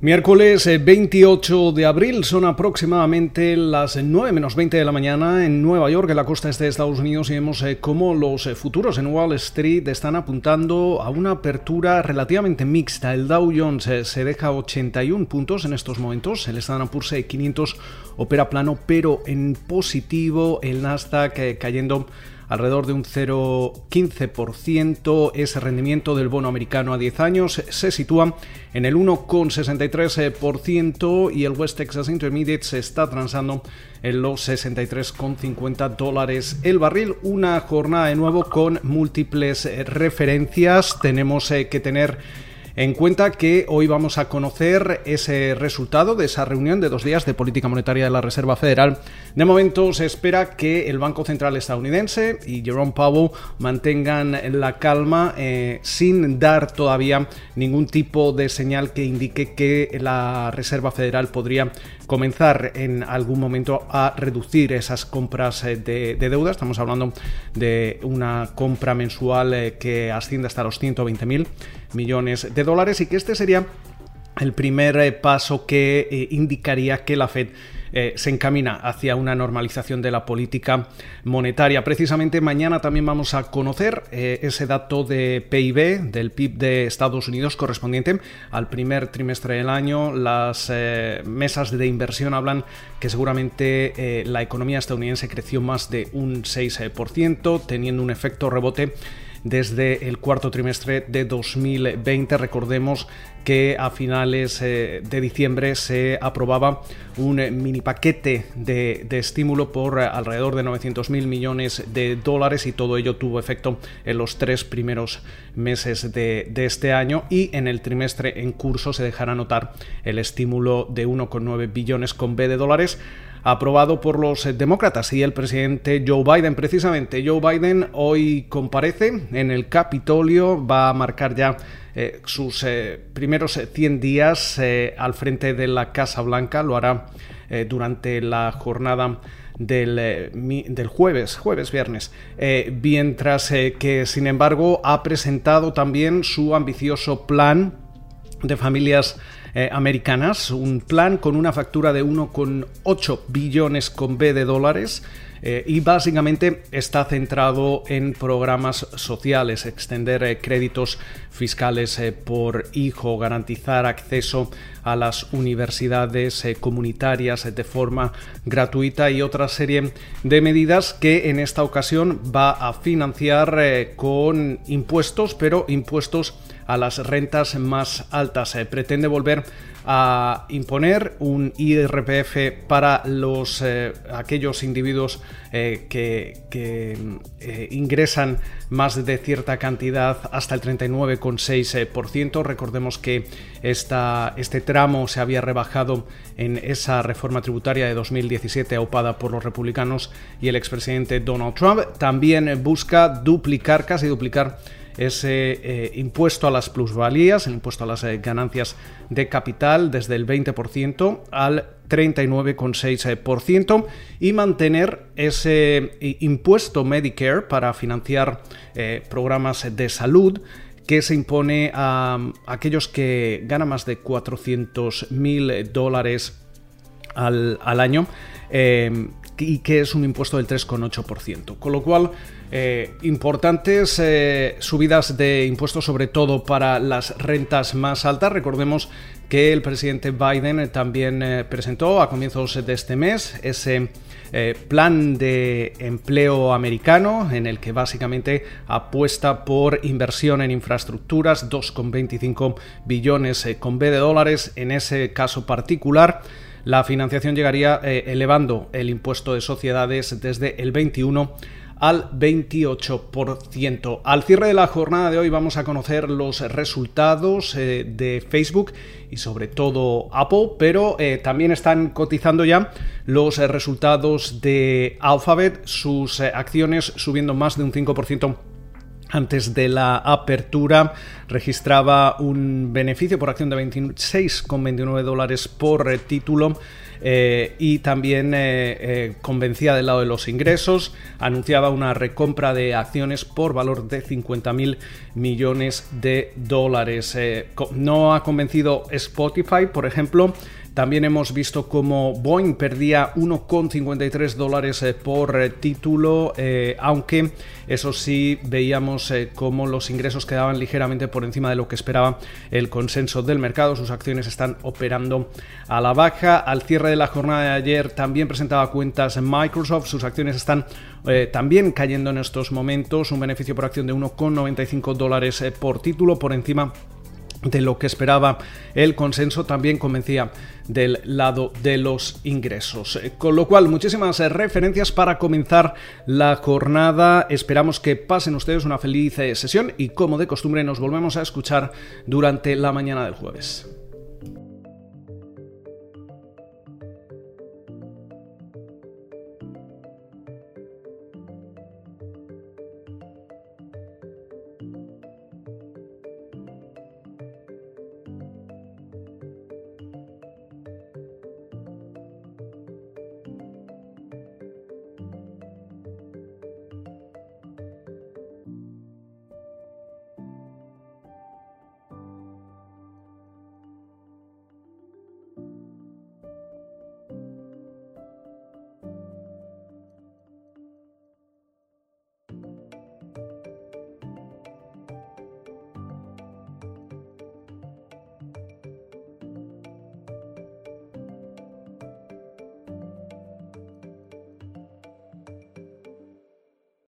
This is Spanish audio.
Miércoles 28 eh, de abril son aproximadamente las 9 menos 20 de la mañana en Nueva York, en la costa este de Estados Unidos, y vemos eh, cómo los eh, futuros en Wall Street están apuntando a una apertura relativamente mixta. El Dow Jones se deja 81 puntos en estos momentos, el Standard Poor's 500 opera plano, pero en positivo el Nasdaq cayendo alrededor de un 0,15%. Ese rendimiento del bono americano a 10 años se sitúa en el 1,63% y el West Texas Intermediate se está transando en los 63,50 dólares el barril. Una jornada de nuevo con múltiples referencias. Tenemos eh, que tener en cuenta que hoy vamos a conocer ese resultado de esa reunión de dos días de política monetaria de la Reserva Federal. De momento se espera que el Banco Central estadounidense y Jerome Powell mantengan la calma eh, sin dar todavía ningún tipo de señal que indique que la Reserva Federal podría comenzar en algún momento a reducir esas compras eh, de, deuda. Estamos hablando de una compra mensual eh, que asciende hasta los 120 mil millones de dólares y que este sería el primer paso que indicaría que la Fed eh, se encamina hacia una normalización de la política monetaria. Precisamente mañana también vamos a conocer eh, ese dato de PIB, del PIB de Estados Unidos correspondiente al primer trimestre del año. Las eh, mesas de inversión hablan que seguramente la economía estadounidense creció más de un 6%, teniendo un efecto rebote desde el cuarto trimestre de 2020. Recordemos que a finales eh, de diciembre se aprobaba un eh, mini paquete de, estímulo por eh, alrededor de 900 mil millones de dólares y todo ello tuvo efecto en los tres primeros meses de, de este año y en el trimestre en curso se dejará notar el estímulo de 1,9 billones con B de dólares aprobado por los demócratas y el presidente Joe Biden. Precisamente Joe Biden hoy comparece en el Capitolio, va a marcar ya eh, sus eh, primeros 100 días al frente de la Casa Blanca, lo hará durante la jornada del, del, jueves, jueves, viernes, mientras que sin embargo ha presentado también su ambicioso plan de familias eh, americanas, un plan con una factura de 1,8 billones con B de dólares. Eh, y básicamente está centrado en programas sociales, extender eh, créditos fiscales por hijo, garantizar acceso a las universidades comunitarias de forma gratuita y otra serie de medidas que en esta ocasión va a financiar con impuestos, pero impuestos a las rentas más altas. Se pretende volver a imponer un IRPF para los eh, aquellos individuos eh, que, eh, ingresan más de cierta cantidad hasta el 39,6%. Recordemos que esta, este tramo se había rebajado en esa reforma tributaria de 2017 aupada por los republicanos y el expresidente Donald Trump. También busca duplicar, casi duplicar ese eh, impuesto a las plusvalías, el impuesto a las eh, ganancias de capital desde el 20% al 39,6% y mantener ese eh, impuesto Medicare para financiar programas de salud que se impone a, aquellos que ganan más de 400 mil dólares al, año y que es un impuesto del 3,8%. Con lo cual, eh, importantes eh, subidas de impuestos, sobre todo para las rentas más altas. Recordemos que el presidente Biden eh, también presentó a comienzos de este mes ese plan de empleo americano en el que básicamente apuesta por inversión en infraestructuras, 2,25 billones con B de dólares en ese caso particular. La financiación llegaría elevando el impuesto de sociedades desde el 21 al 28%. Al cierre de la jornada de hoy vamos a conocer los resultados eh, de Facebook y sobre todo Apple, pero eh, también están cotizando ya los eh, resultados de Alphabet, sus acciones subiendo más de un 5% antes de la apertura registraba un beneficio por acción de 26,29 dólares por eh, título eh, y también eh, convencía del lado de los ingresos, anunciaba una recompra de acciones por valor de 50.000 millones de dólares. no ha convencido Spotify, por ejemplo, también hemos visto como Boeing perdía 1,53 dólares eh, por eh, título, eh, aunque eso sí veíamos como los ingresos quedaban ligeramente por encima de lo que esperaba el consenso del mercado. Sus acciones están operando a la baja. Al cierre de la jornada de ayer también presentaba cuentas Microsoft. Sus acciones están también cayendo en estos momentos. Un beneficio por acción de 1,95 dólares por título por encima de lo que esperaba el consenso también convencía del lado de los ingresos. Eh, con lo cual, muchísimas eh, referencias para comenzar la jornada. Esperamos que pasen ustedes una feliz eh, sesión y como de costumbre nos volvemos a escuchar durante la mañana del jueves.